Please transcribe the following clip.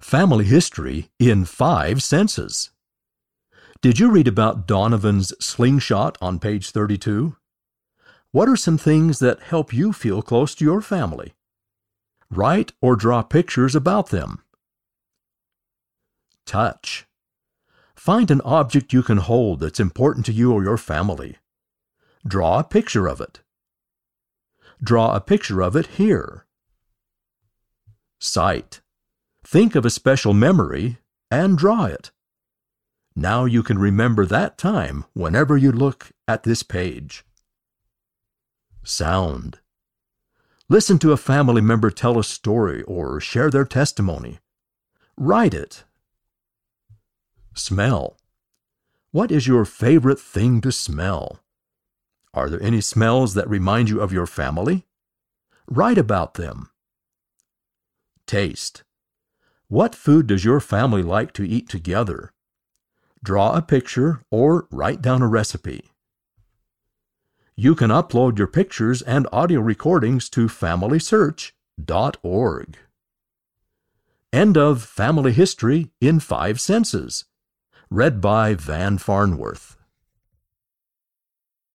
Family History in Five Senses. Did you read about Donovan's slingshot on page 32? What are some things that help you feel close to your family? Write or draw pictures about them. Touch. Find an object you can hold that's important to you or your family. Draw a picture of it. Draw a picture of it here. Sight. Think of a special memory and draw it. Now you can remember that time whenever you look at this page. Sound. Listen to a family member tell a story or share their testimony. Write it. Smell. What is your favorite thing to smell? Are there any smells that remind you of your family? Write about them. Taste. What food does your family like to eat together? Draw a picture or write down a recipe. You can upload your pictures and audio recordings to FamilySearch.org. End of Family History in Five Senses. Read by Van Farnworth.